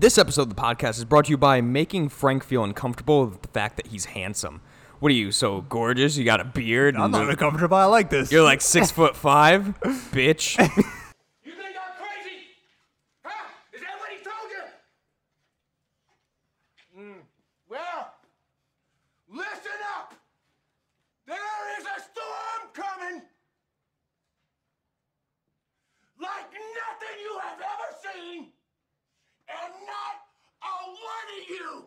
This episode of the podcast is brought to you by making Frank feel uncomfortable with the fact that he's handsome. What are you, so gorgeous? You got a beard? I'm and not the- uncomfortable. I like this. You're like six foot five, bitch. You think I'm crazy? Huh? Is that what he told you? Hmm. Well, listen up. There is a storm coming. Like nothing you have ever seen. And not a one of you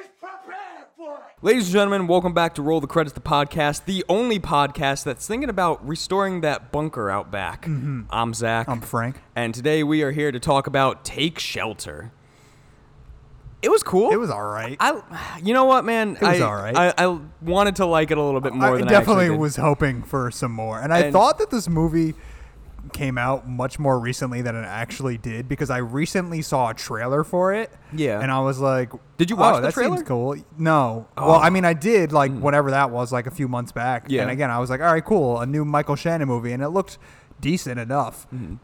is prepared for it. Ladies and gentlemen, welcome back to Roll the Credits, the podcast, the only podcast that's thinking about restoring that bunker out back. Mm-hmm. I'm Zach. I'm Frank. and today we are here to talk about Take Shelter. It was cool. It was all right. I, you know what, man? It was I, alright. I, I wanted to like it a little bit more I than definitely I actually did. was hoping for some more, and I And- thought that this movie came out much more recently than it actually did because I recently saw a trailer for it. Yeah. and I was like, Did you watch oh, the that trailer? Seems cool. No. Oh. Well, I mean, I did like whatever that was, like a few months back. Yeah. And again, I was like, all right, cool, a new Michael Shannon movie, and it looked decent enough. Mm-hmm.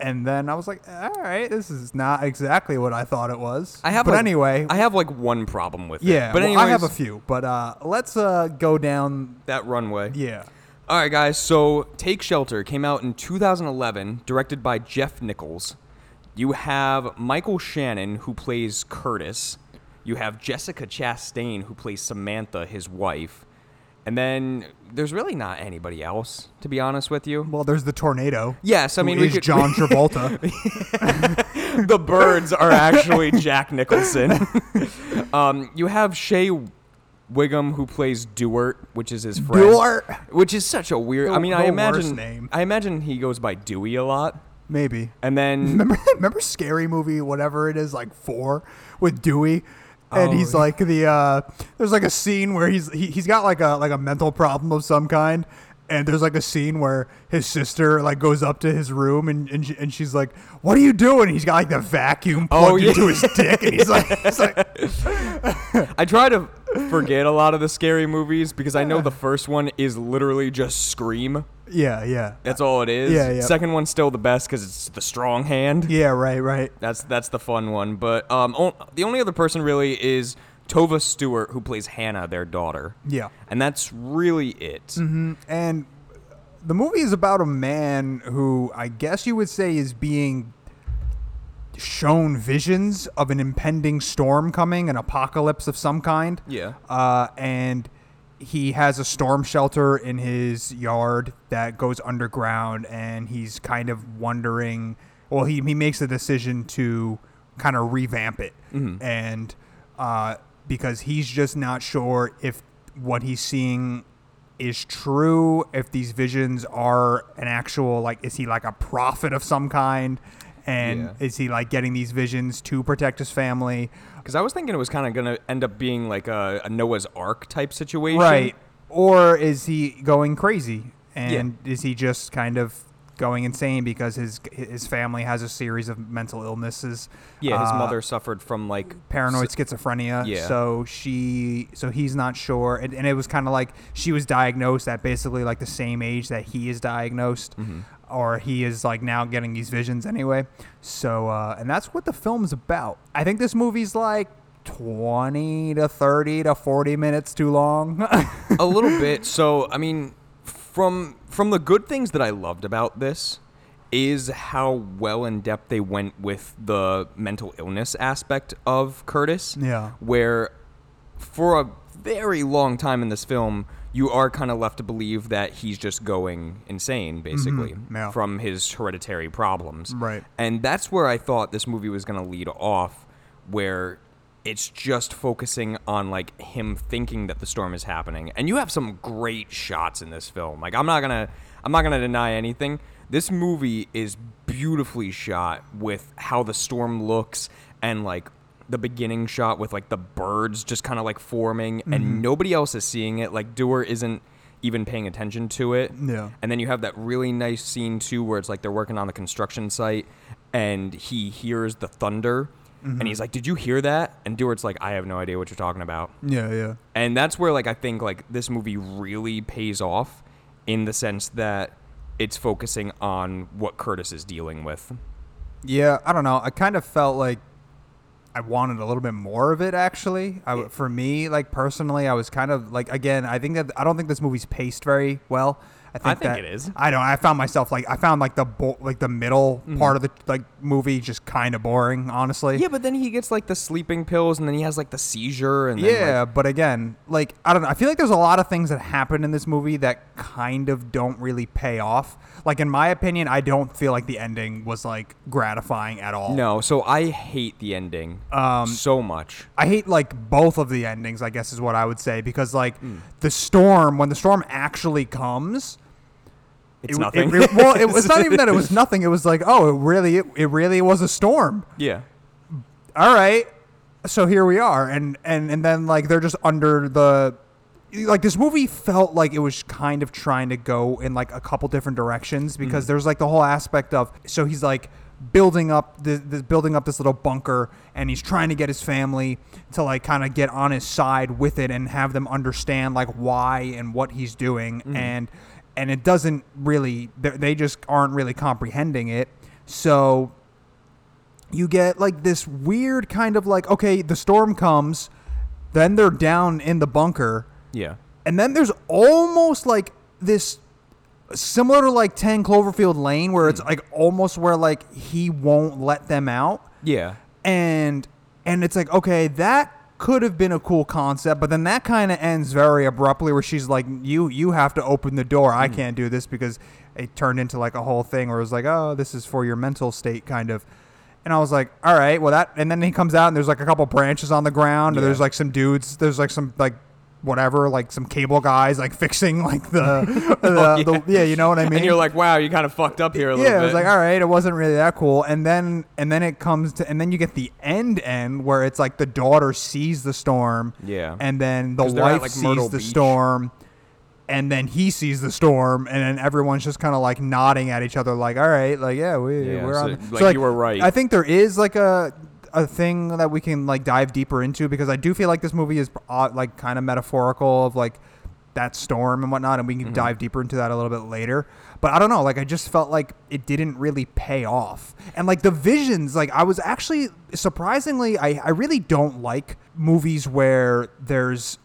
And then I was like, all right, this is not exactly what I thought it was. I have but like- anyway, I have like one problem with it. yeah, but well, anyways, I have a few. But uh, let's uh, go down. that runway. Yeah. All right, guys. So, Take Shelter came out in 2011, directed by Jeff Nichols. You have Michael Shannon, who plays Curtis. You have Jessica Chastain, who plays Samantha, his wife. And then there's really not anybody else, to be honest with you. Well, there's the tornado. Yes, I who mean, we is could- John Travolta. the birds are actually Jack Nicholson. um, you have Shea Whigham, who plays Dewart, which is his friend. Dewart? which is such a weird. I The- mean, I the worst imagine. name. I imagine he goes by Dewey a lot, Maybe. and then Remember, remember Scary Movie, whatever it is, like four with Dewey, and Oh, he's yeah. like the. uh There's like a scene where he's he, he's got like a like a mental problem of some kind. And there's like a scene where his sister like goes up to his room and and, she, and she's like, "What are you doing?" he's got like the vacuum Oh, plugged yeah. into his dick, and he's like, he's like I try to forget a lot of the scary movies because I know the first one is literally just Scream. "Yeah, yeah, That's all it is. Yeah, yeah. Second one's still the best because it's the strong hand. yeah, right, right." That's that's the fun one. But um, o- the only other person really is Tova Stewart, who plays Hannah, their daughter. Yeah. and that's really it. And the movie is about a man who I guess you would say is being shown visions of an impending storm coming, an apocalypse of some kind. Yeah. Uh, and he has a storm shelter in his yard that goes underground, and he's kind of wondering. Well, he, he makes a decision to kind of revamp it, and uh, because he's just not sure if what he's seeing is true, if these visions are an actual like, is he like a prophet of some kind, and Yeah. is he like getting these visions to protect his family? Because I was thinking it was kind of gonna end up being like a, a Noah's Ark type situation. Right. Or is he going crazy? And is he just kind of going insane because his his family has a series of mental illnesses? Yeah, his Uh, mother suffered from like paranoid s- schizophrenia. Yeah. So she so he's not sure and, and it was kind of like she was diagnosed at basically like the same age that he is diagnosed Mm-hmm. or he is like now getting these visions anyway. So uh and that's what the film's about. I think this movie's like 20 to 30 to 40 minutes too long. a little bit. So I mean, from from the good things that I loved about this is how well in depth they went with the mental illness aspect of Curtis. Yeah. Where for a very long time in this film, you are kind of left to believe that he's just going insane, basically, Mm-hmm. yeah. from his hereditary problems. Right. And that's where I thought this movie was going to lead off, where it's just focusing on like him thinking that the storm is happening. And you have some great shots in this film. Like I'm not gonna I'm not gonna deny anything. This movie is beautifully shot with how the storm looks and like the beginning shot with like the birds just kind of like forming and mm-hmm. nobody else is seeing it. Like Dewar isn't even paying attention to it. Yeah. And then you have that really nice scene too where it's like they're working on the construction site and he hears the thunder and he's mm-hmm. like, Did you hear that? And Dewart's like, I have no idea what you're talking about. yeah, yeah. And that's where like I think like this movie really pays off in the sense that it's focusing on what Curtis is dealing with. Yeah, I don't know. I kind of felt like I wanted a little bit more of it actually. I, for me, like personally, I was kind of like again. I think that I don't think this movie's paced very well. I think, I think that- it is. I don't. I found myself like I found like the bo- like the middle part of the like movie just kind of boring, honestly. Yeah, but then he gets like the sleeping pills, and then he has like the seizure, and then, Yeah, like, but again, like I don't know. I feel like there's a lot of things that happen in this movie that kind of don't really pay off. Like in my opinion, I don't feel like the ending was like gratifying at all. no. So I hate the ending Um, so much. I hate like both of the endings, I guess is what I would say because like Hmm. the storm when the storm actually comes, It's it, nothing. It, it- well, it was not even that it was nothing. It was like, oh, it really it, it really was a storm. yeah. all right so here we are and and and then like they're just under the like this movie felt like it was kind of trying to go in like a couple different directions because mm. there's like the whole aspect of so he's like building up the, the building up this little bunker and he's trying to get his family to like kind of get on his side with it and have them understand like why and what he's doing mm. and and it doesn't really they just aren't really comprehending it so you get like this weird kind of like okay the storm comes then they're down in the bunker Yeah. and then there's almost like this similar to like 10 cloverfield lane where it's hmm. like almost where like he won't let them out Yeah. and and it's like okay that could have been a cool concept but then that kind of ends very abruptly where she's like you you have to open the door. I mm-hmm. can't do this because it turned into like a whole thing where it was like oh this is for your mental state kind of. And i was like all right well that and then he comes out and there's like a couple branches on the ground and Yeah. there's like some dudes there's like some like whatever like some cable guys like fixing like the, the, oh, the yeah you know what i mean Oh, And you're like, wow, you kind of fucked up here a little yeah, bit. it was like all right, it wasn't really that cool. And then and then it comes to and then you get the end end where it's like the daughter sees the storm. Yeah. And then the they're at, wife like, sees the Beach. storm. And then he sees the storm, and then everyone's just kind of like nodding at each other, like, "All right, like, yeah, we, Yeah, we're so, on." like, you were right. I think there is like a a thing that we can like dive deeper into because I do feel like this movie is uh, like kind of metaphorical of like that storm and whatnot, and we Mm-hmm. can dive deeper into that a little bit later. But I don't know, like I just felt like it didn't really pay off, and like the visions, like I was actually surprisingly, I I really don't like movies where there's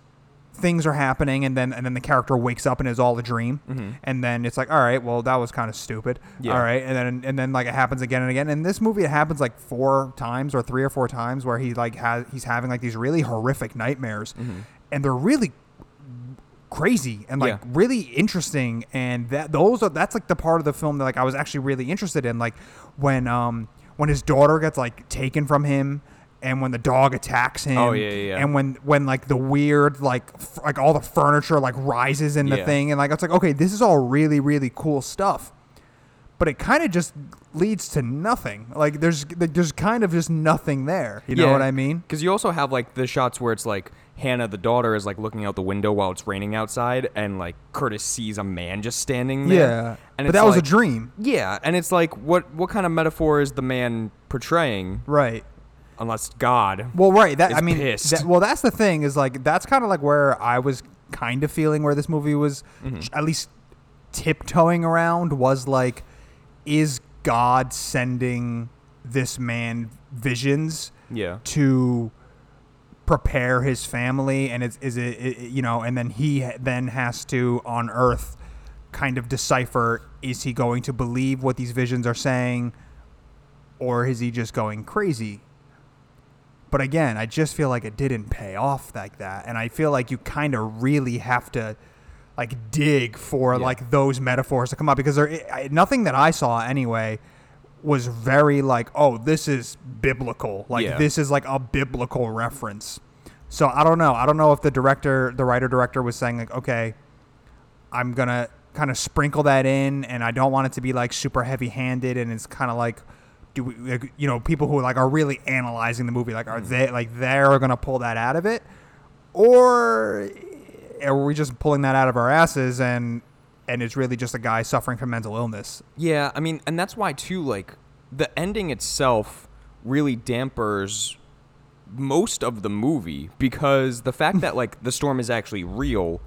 things are happening and then and then the character wakes up and it's all a dream and then it's like all right well that was kind of stupid Mm-hmm. Yeah. all right and then and then like it happens again and again in this movie it happens like four times or three or four times where he like has he's having like these really horrific nightmares Mm-hmm. and they're really crazy and like Yeah. really interesting and that those are that's like the part of the film that like I was actually really interested in like when um when his daughter gets like taken from him and when the dog attacks him Oh, yeah, yeah, yeah. and when when like the weird like f- like all the furniture like rises in the Yeah. thing and like it's like okay this is all really really cool stuff but it kind of just leads to nothing like there's there's kind of just nothing there you know what I mean Because you also have like the shots where it's like Hannah, the daughter, is like looking out the window while it's raining outside, and like Curtis sees a man just standing there. yeah and but that was a dream Yeah, and it's like, what what kind of metaphor is the man portraying? right Unless God. Well, right. That I mean, that, well, that's the thing is like that's kind of like where I was kind of feeling where this movie was Mm-hmm. at least tiptoeing around was like, is God sending this man visions Yeah. to prepare his family, and is is it, it you know, and then he then has to on Earth kind of decipher is he going to believe what these visions are saying or is he just going crazy but again, I just feel like it didn't pay off like that, and I feel like you kind of really have to like dig for Yeah. like those metaphors to come up because there I, nothing that I saw anyway was very like oh this is biblical like Yeah. this is like a biblical reference. So I don't know. I don't know if the director, the writer director was saying like okay, I'm gonna kind of sprinkle that in, and I don't want it to be like super heavy handed, and it's kind of like, do we, like, you know, people who like are really analyzing the movie, like, are mm. they like they're gonna pull that out of it, or are we just pulling that out of our asses and and it's really just a guy suffering from mental illness? Yeah, I mean, and that's why too. Like, the ending itself really dampers most of the movie because the fact that like the storm is actually real.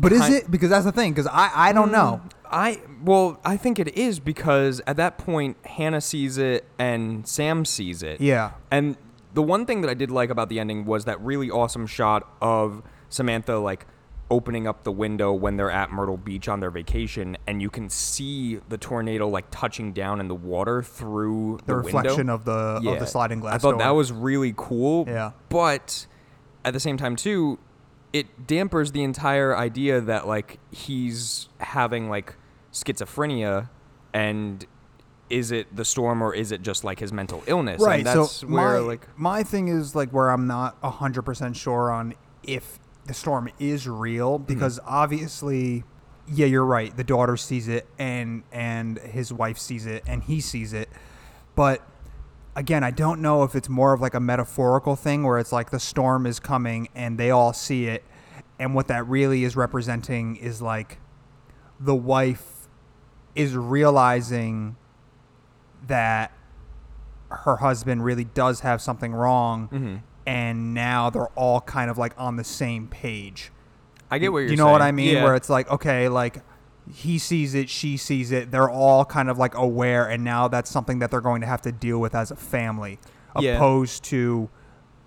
But is it because that's the thing? Because I I don't know. Mm, I well, I think it is because at that point Hannah sees it and Sam sees it. Yeah. And the one thing that I did like about the ending was that really awesome shot of Samantha like opening up the window when they're at Myrtle Beach on their vacation, and you can see the tornado like touching down in the water through The the, reflection window. of the of the sliding glass. I thought that was really cool. Yeah. But at the same time too, it dampers the entire idea that like he's having like schizophrenia and is it the storm or is it just like his mental illness? right. And that's so where my, like my thing is like where I'm not hundred percent sure on if the storm is Mm-hmm. real because obviously, yeah, you're right. The daughter sees it and and his wife sees it and he sees it, but again, I don't know if it's more of like a metaphorical thing where it's like the storm is coming and they all see it, and what that really is representing is like the wife is realizing that her husband really does have something wrong Mm-hmm. and now they're all kind of like on the same page I get what you're you know what i mean Yeah. where it's like okay like he sees it she sees it they're all kind of like aware and now that's something that they're going to have to deal with as a family Yeah. opposed to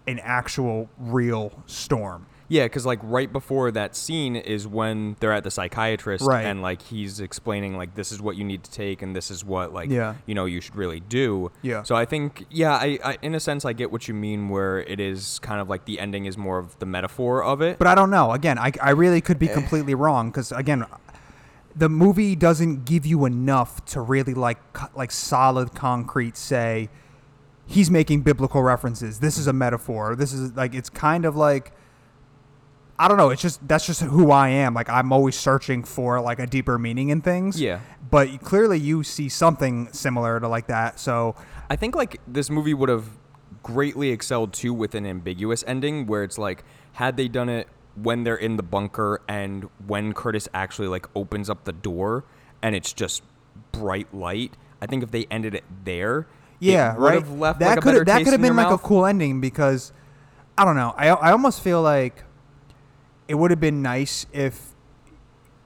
an actual real storm Yeah, because like right before that scene is when they're at the psychiatrist, Right. and like he's explaining like this is what you need to take, and this is what like Yeah. you know you should really do. Yeah. So I think yeah, I, I in a sense I get what you mean, where it is kind of like the ending is more of the metaphor of it. But I don't know. Again, I, I really could be Eh. completely wrong because again, the movie doesn't give you enough to really like like solid concrete say he's making biblical references. This is a metaphor. This is like it's kind of like I don't know. It's just that's just who I am. Like I'm always searching for like a deeper meaning in things. Yeah. But clearly you see something similar to like that. So I think like this movie would have greatly excelled too with an ambiguous ending where it's like had they done it when they're in the bunker and when Curtis actually like opens up the door and it's just bright light. I think if they ended it there, Yeah, it would right. have left that like could that could have been like mouth. a cool ending because I don't know. I I almost feel like it would have been nice if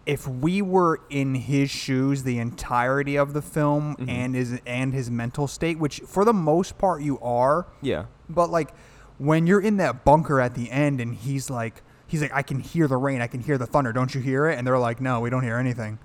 if we were in his shoes the entirety of the film Mm-hmm. and his and his mental state, which for the most part you are. Yeah. But like when you're in that bunker at the end and he's like he's like I can hear the rain, I can hear the thunder. Don't you hear it? And they're like, "No, we don't hear anything."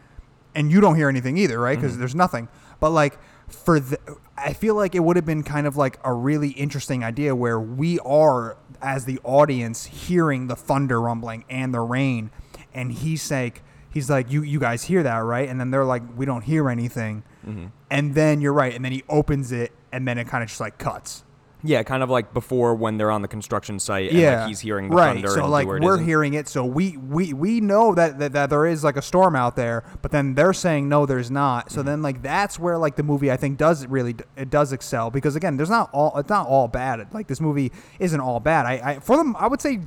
And you don't hear anything either, right? Because mm-hmm. there's nothing. But like for the I feel like it would have been kind of like a really interesting idea where we are as the audience hearing the thunder rumbling and the rain and he's like he's like you you guys hear that, right? And then they're like we don't hear anything. Mm-hmm. And then you're right, and then he opens it and then it kind of just like cuts. Yeah, kind of like before when they're on the construction site and yeah, like he's hearing the right. thunder So and like we're isn't. hearing it, so we we we know that, that that there is like a storm out there, but then they're saying no, there's not. Mm-hmm. So then like that's where like the movie I think does really it does excel because again, there's not all it's not all bad. Like this movie isn't all bad. I, I for them I would say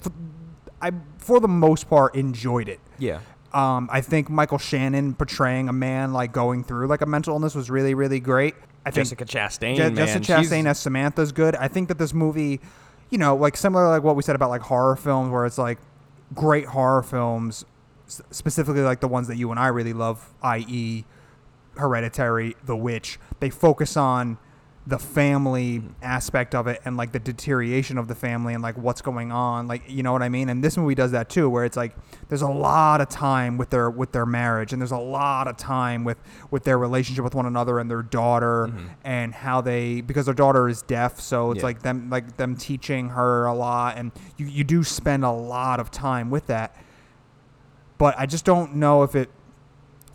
I for the most part enjoyed it. Yeah. Um, I think Michael Shannon portraying a man like going through like a mental illness was really really great. I think Jessica Chastain, Je- man. Jessica she's- Chastain as Samantha's good. I think that this movie, you know, like similar like what we said about like horror films, where it's like great horror films, specifically like the ones that you and I really love, i.e., Hereditary, The Witch. They focus on the family aspect of it and like the deterioration of the family and like what's going on like you know what i mean? And this movie does that too where it's like there's a lot of time with their with their marriage and there's a lot of time with with their relationship with one another and their daughter mm-hmm. and how they because their daughter is deaf so it's Yeah. like them like them teaching her a lot and you, you do spend a lot of time with that. But i just don't know if it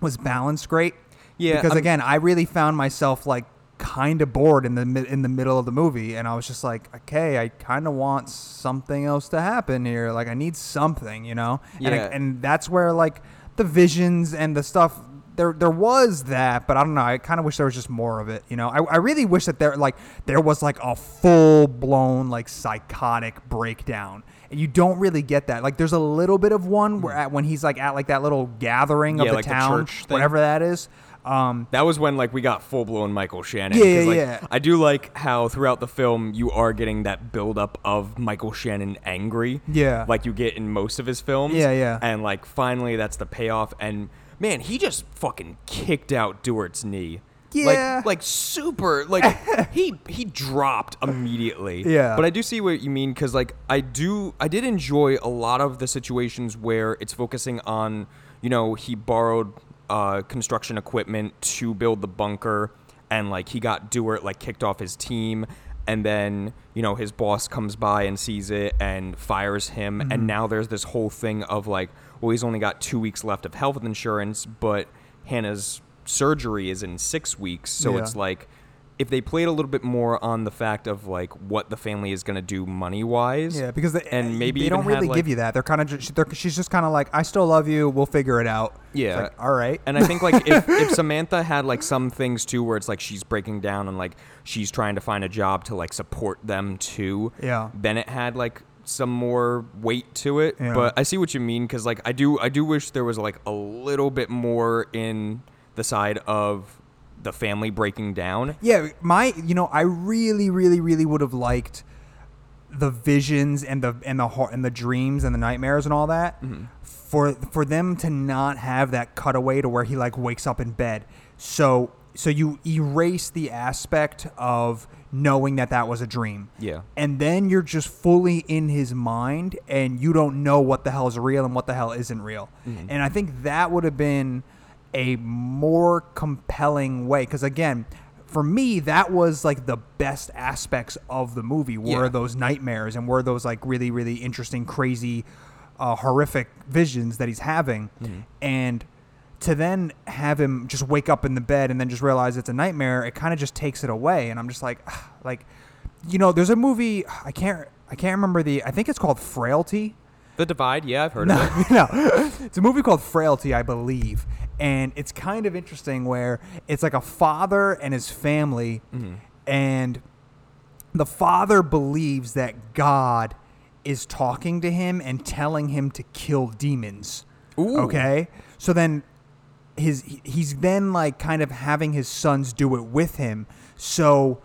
was balanced great Yeah, because I'm- again, I really found myself like kind of bored in the in the middle of the movie, and I was just like, okay, I kind of want something else to happen here. Like, I need something, you know. And I, Yeah. and that's where like the visions and the stuff. There, there was that, but I don't know. I kind of wish there was just more of it. You know, I, I really wish that there, like, there was like a full blown like psychotic breakdown, and you don't really get that. Like, there's a little bit of one where at when he's like at like that little gathering of Hmm. Yeah, the like town, thing. whatever that is. Um, That was when like we got full blown Michael Shannon. Yeah, like, yeah. I do like how throughout the film you are getting that build up of Michael Shannon angry. Yeah. Like you get in most of his films. Yeah, yeah. And like finally that's the payoff and man, he just fucking kicked out Dewart's knee. Yeah. Like like super like he he dropped immediately. Yeah. But I do see what you mean cuz like I do I did enjoy a lot of the situations where it's focusing on, you know, he borrowed uh construction equipment to build the bunker and like he got Dewart like kicked off his team and then you know his boss comes by and sees it and fires him Mm-hmm. and now there's this whole thing of like well he's only got two weeks left of health insurance but hannah's surgery is in six weeks so Yeah. it's like if they played a little bit more on the fact of like what the family is going to do money wise Yeah, because they, and eh, maybe they don't really had, like- give you that. They're kind of just, she's just kind of like, I still love you. We'll figure it out. Yeah. like, all right. And I think like if, if Samantha had like some things too where it's like she's breaking down and like she's trying to find a job to like support them too. Yeah. Then it had like some more weight to it. Yeah. But I see what you mean because like I do I do wish there was like a little bit more in the side of the family breaking down. Yeah, my you know, I really, really, really would have liked the visions and the and the and the dreams and the nightmares and all that mm-hmm. for for them to not have that cutaway to where he like wakes up in bed. So so you erase the aspect of knowing that that was a dream. Yeah. And then you're just fully in his mind and you don't know what the hell is real and what the hell isn't real. Mm-hmm. And I think that would have been a more compelling way. Cuz again, for me that was like the best aspects of the movie were Yeah. those nightmares and were those like really really interesting crazy uh, horrific visions that he's having. And to then have him just wake up in the bed and then just realize it's a nightmare it kind of just takes it away. And i'm just like like you know there's a movie i can't i can't remember the i think it's called frailty. The divide, yeah, I've heard of it. no, it's a movie called Frailty, I believe, and it's kind of interesting where it's like a father and his family, mm-hmm. and the father believes that God is talking to him and telling him to kill demons. Ooh. Okay, so then his he's then like kind of having his sons do it with him. So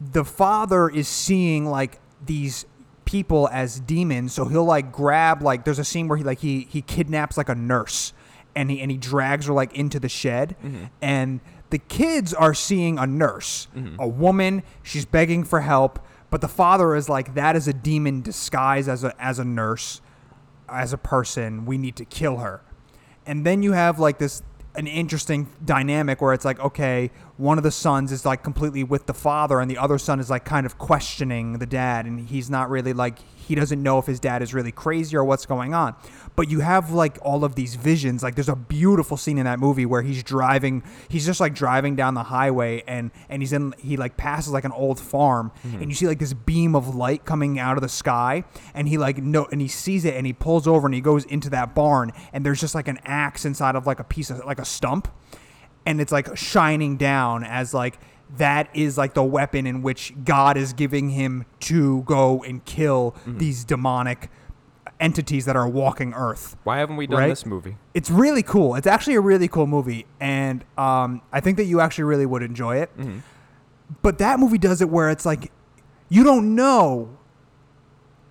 the father is seeing like these people as demons so he'll like grab like there's a scene where he like he he kidnaps like a nurse and he and he drags her like into the shed. Mm-hmm. And the kids are seeing a nurse mm-hmm. a woman. She's begging for help but the father is like that is a demon disguised as a as a nurse as a person. We need to kill her. And then you have like this an interesting dynamic where it's like okay one of the sons is like completely with the father and the other son is like kind of questioning the dad and he's not really like he doesn't know if his dad is really crazy or what's going on. But you have like all of these visions. Like there's a beautiful scene in that movie where he's driving he's just like driving down the highway and and he's in he like passes like an old farm mm-hmm. and you see like this beam of light coming out of the sky and he like no and he sees it and he pulls over and he goes into that barn and there's just like an axe inside of like a piece of like a stump and it's like shining down as like that is like the weapon in which God is giving him to go and kill these demonic entities that are walking earth. Why haven't we done Right? this movie? It's really cool. It's actually a really cool movie, and um, I think that you actually really would enjoy it. But that movie does it where it's like you don't know,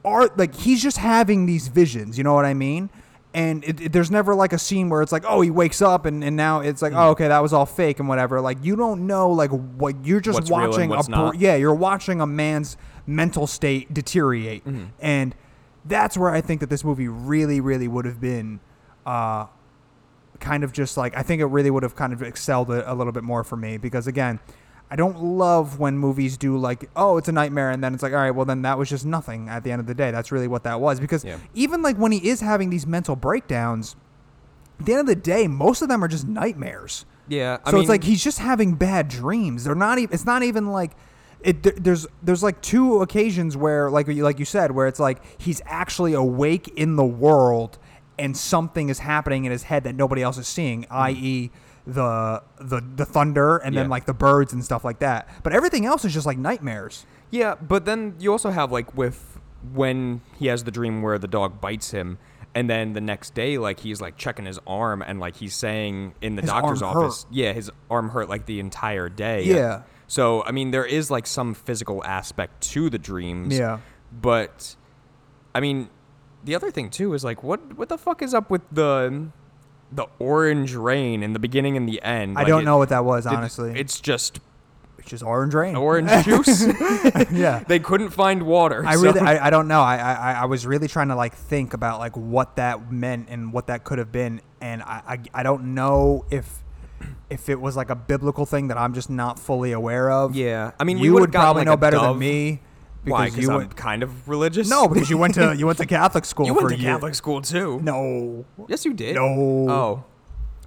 are like he's just having these visions. You know what I mean? And it, it- there's never like a scene where it's like, oh, he wakes up and, and now it's like, oh, okay, that was all fake and whatever. Like you don't know like what you're just What's real and watching what's a not. yeah, you're watching a man's mental state deteriorate, and that's where I think that this movie really, really would have been. Uh, kind of just like I think it really would have kind of excelled a, a little bit more for me because again, I don't love when movies do like oh it's a nightmare and then it's like all right well then that was just nothing at the end of the day that's really what that was because Yeah. even like when he is having these mental breakdowns at the end of the day most of them are just nightmares Yeah, I so mean, it's like he's just having bad dreams they're not even it's not even like it, there- there's there's like two occasions where like you like you said where it's like he's actually awake in the world and something is happening in his head that nobody else is seeing mm-hmm. i.e. the the the thunder and then Yeah. like the birds and stuff like that but everything else is just like nightmares Yeah, but then you also have like with when he has the dream where the dog bites him, and then the next day, like he's like checking his arm, and like he's saying in the His doctor's arm hurt. office, yeah, his arm hurt like the entire day. Yeah. So I mean, there is like some physical aspect to the dreams. Yeah. But I mean, the other thing too is like, what what the fuck is up with the the orange rain in the beginning and the end. I like, don't it- know what that was it- honestly. it's just it's just orange rain. orange juice. yeah. they couldn't find water. I so- really, I, I don't know. I, I, I was really trying to like think about like what that meant and what that could have been, and I, I, I don't know if, if it was like a biblical thing that I'm just not fully aware of. yeah. I mean, you would probably like, know better dove. than me. Why? Because you I'm went, kind of religious. no, because you went to you went to Catholic school you for went a to year. Catholic school too. No, Yes, you did. No. Oh.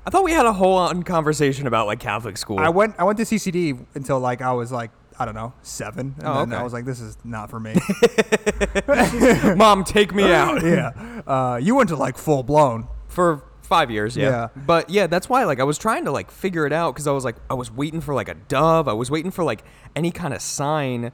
I thought we had a whole on conversation about like Catholic school. I went I went to CCD until like I was like I don't know seven, and Oh, then I was like, this is not for me. Mom, take me out. yeah, uh, you went to like full blown. For five years, yeah. Yeah. But yeah, that's why like I was trying to like figure it out because I was like I was waiting for like a dove. I was waiting for like any kind of sign,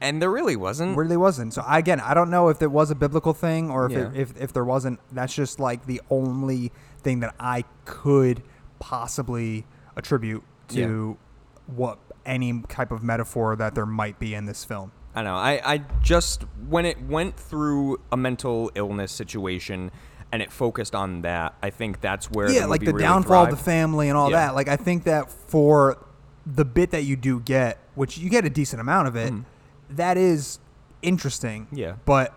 and there really wasn't. really wasn't. So again, I don't know if it was a biblical thing or if Yeah. it, if if there wasn't. That's just like the only thing that I could possibly attribute to what any type of metaphor that there might be in this film. I know. I, I just when it went through a mental illness situation and it focused on that, I think that's where yeah, the like the really downfall of the family and all Yeah. that. Like I think that for the bit that you do get, which you get a decent amount of it, mm. That is interesting. Yeah. but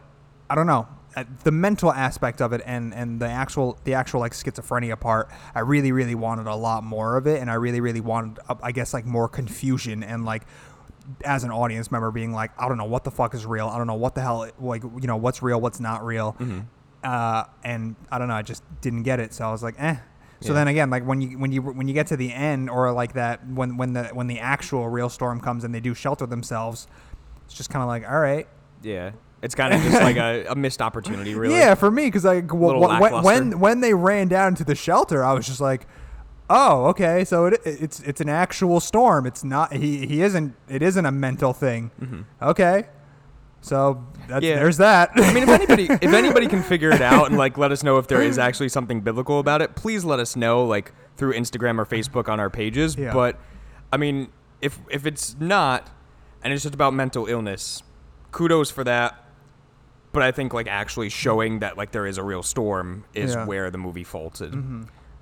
I don't know. Uh, The mental aspect of it and, and the actual the actual like schizophrenia part, I really really wanted a lot more of it, and I really really wanted, uh, I guess, like more confusion and like as an audience member being like, I don't know what the fuck is real. I don't know what the hell like you know what's real, what's not real. Mm-hmm. Uh, and I don't know, I just didn't get it. So I was like, eh. So Yeah. then again, like when you when you when you get to the end or like that when when the when the actual real storm comes and they do shelter themselves, it's just kind of like, all right. Yeah. It's kind of just like a, a missed opportunity, really. Yeah, for me, because like w- w- when, when they ran down to the shelter, I was just like, oh, okay, so it, it's it's an actual storm. It's not he he isn't it isn't a mental thing. Okay, so that's, Mm-hmm. Yeah. there's that. I mean, if anybody if anybody can figure it out and like let us know if there is actually something biblical about it, please let us know like through Instagram or Facebook on our pages. Yeah. But I mean, if if it's not and it's just about mental illness, kudos for that. But I think like actually showing that like there is a real storm is Yeah. Mm-hmm. where the movie faulted.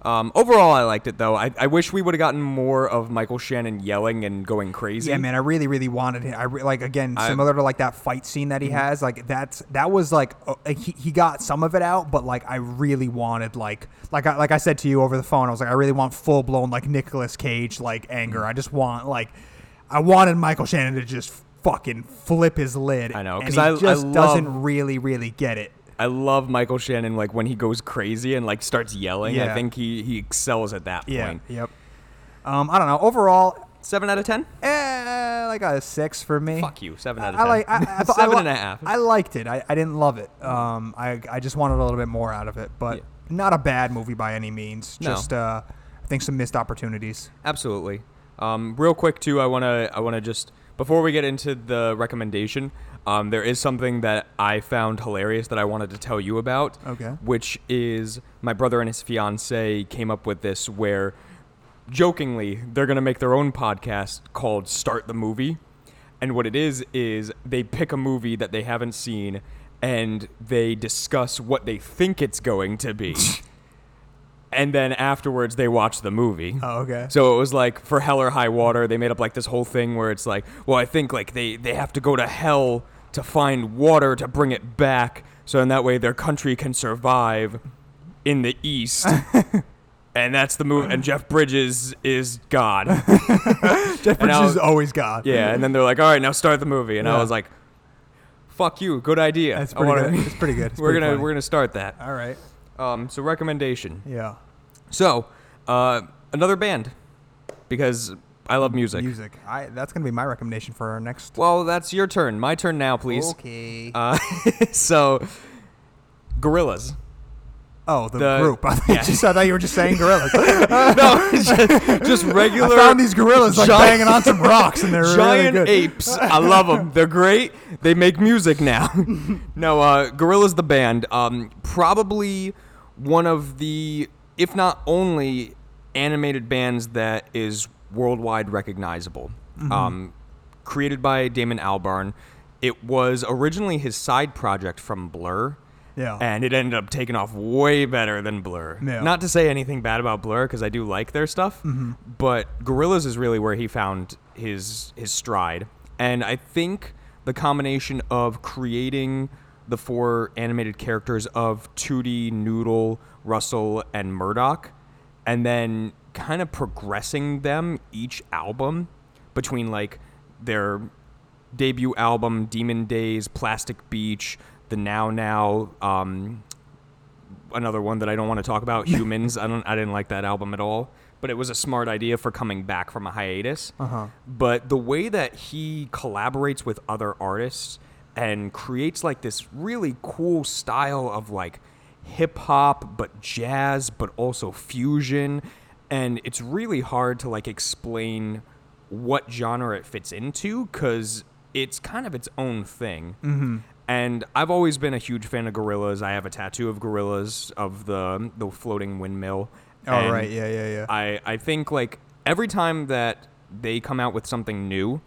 Um, overall, I liked it though. I, I wish we would have gotten more of Michael Shannon yelling and going crazy. Yeah, man, I really, really wanted it. I re- like again, I- similar to like that fight scene that he has. Like that's that was like uh, he, he got some of it out, but like I really wanted like like I, like I said to you over the phone, I was like I really want full blown like Nicolas Cage like anger. I just want like I wanted Michael Shannon to just fucking flip his lid. I know, because I- I just love- doesn't really, really get it. I love Michael Shannon like when he goes crazy and like starts yelling. I think he he excels at that Yeah. point. Yep. Um, I don't know. Overall, Seven out of ten. eh, like a six for me. Fuck you. Seven out of I ten. like. I, I, thought- I and a half. I liked it. I, I didn't love it. Um, I I just wanted a little bit more out of it, but Yeah. not a bad movie by any means. No. Just uh, I think some missed opportunities. Absolutely. Um, real quick too, I wanna I wanna just before we get into the recommendation, um, there is something that I found hilarious that I wanted to tell you about. Okay. Which is my brother and his fiance came up with this where jokingly they're gonna make their own podcast called Start the Movie. And what it is is they pick a movie that they haven't seen and they discuss what they think it's going to be. and then afterwards they watch the movie. Oh, okay. So it was like for Hell or High Water, they made up like this whole thing where it's like, well, I think like they they have to go to hell to find water to bring it back, so in that way their country can survive in the East. and that's the movie. And Jeff Bridges is God. Jeff Bridges was- is always God. yeah. And then they're like, all right, now start the movie. And I was like, fuck you, good idea. That's pretty wanna- good. It's pretty good. It's we're pretty gonna funny. we're gonna start that. All right. Um, so recommendation. Yeah. So, uh, another band because I love music. Music. I that's gonna be my recommendation for our next. Well, that's your turn. My turn now, please. Okay. Uh, so, Gorillaz. oh, the, the- group. I, thought yeah. you just, I thought you were just saying gorillas. no, just, just regular. I found these gorillas like giant- banging on some rocks, and they're giant really good. apes. I love them. They're great. They make music now. no, uh, Gorillaz the band. Um, probably one of the, if not only, animated bands that is worldwide recognizable. Um, created by Damon Albarn. It was originally his side project from Blur. Yeah. And it ended up taking off way better than Blur. Yeah. Not to say anything bad about Blur because I do like their stuff, mm-hmm. but Gorillaz is really where he found his his stride. And I think the combination of creating the four animated characters of 2-D, Noodle, Russell, and Murdoc, and then kind of progressing them each album between like their debut album Demon Days, Plastic Beach, the Now Now, um, another one that I don't want to talk about, Humanz. I don't I didn't like that album at all, but it was a smart idea for coming back from a hiatus. Uh-huh. But the way that he collaborates with other artists and creates like this really cool style of like hip hop but jazz but also fusion and it's really hard to like explain what genre it fits into cuz it's kind of its own thing. Mm-hmm. And I've always been a huge fan of Gorillaz. I have a tattoo of Gorillaz of the the floating windmill. Oh, And right. Yeah, yeah, yeah. I, I think like every time that they come out with something new,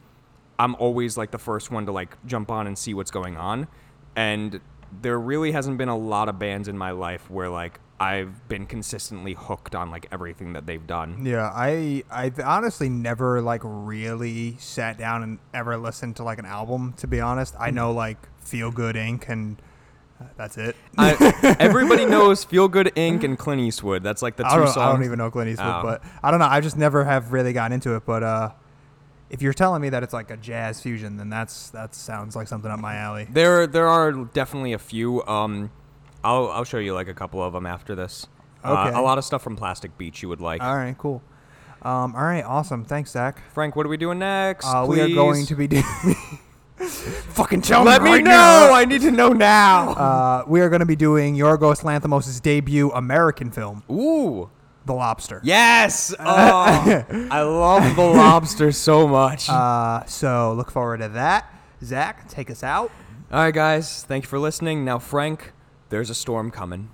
I'm always like the first one to like jump on and see what's going on. And there really hasn't been a lot of bands in my life where like I've been consistently hooked on like everything that they've done. Yeah, I I honestly never like really sat down and ever listened to like an album. To be honest. I know like Feel Good Inc. and uh, that's it. I, everybody knows Feel Good Inc. and Clint Eastwood. That's like the two I don't, songs. I don't even know Clint Eastwood, Oh. but I don't know. I just never have really gotten into it. But uh, if you're telling me that it's like a jazz fusion, then that's that sounds like something up my alley. There, there are definitely a few. Um, I'll, I'll show you like a couple of them after this. Uh, Okay. a lot of stuff from Plastic Beach you would like. All right, cool. Um, all right, awesome. Thanks, Zach. Frank, what are we doing next? Uh, we are going to be doing. Fucking tell me. Let me me right know. now. I need to know now. Uh, we are going to be doing Yorgos Lanthimos' debut American film, Ooh. The Lobster. Yes. Oh, I love the lobster so much. Uh, so look forward to that. Zach, take us out. All right, guys. Thank you for listening. Now, Frank, there's a storm coming.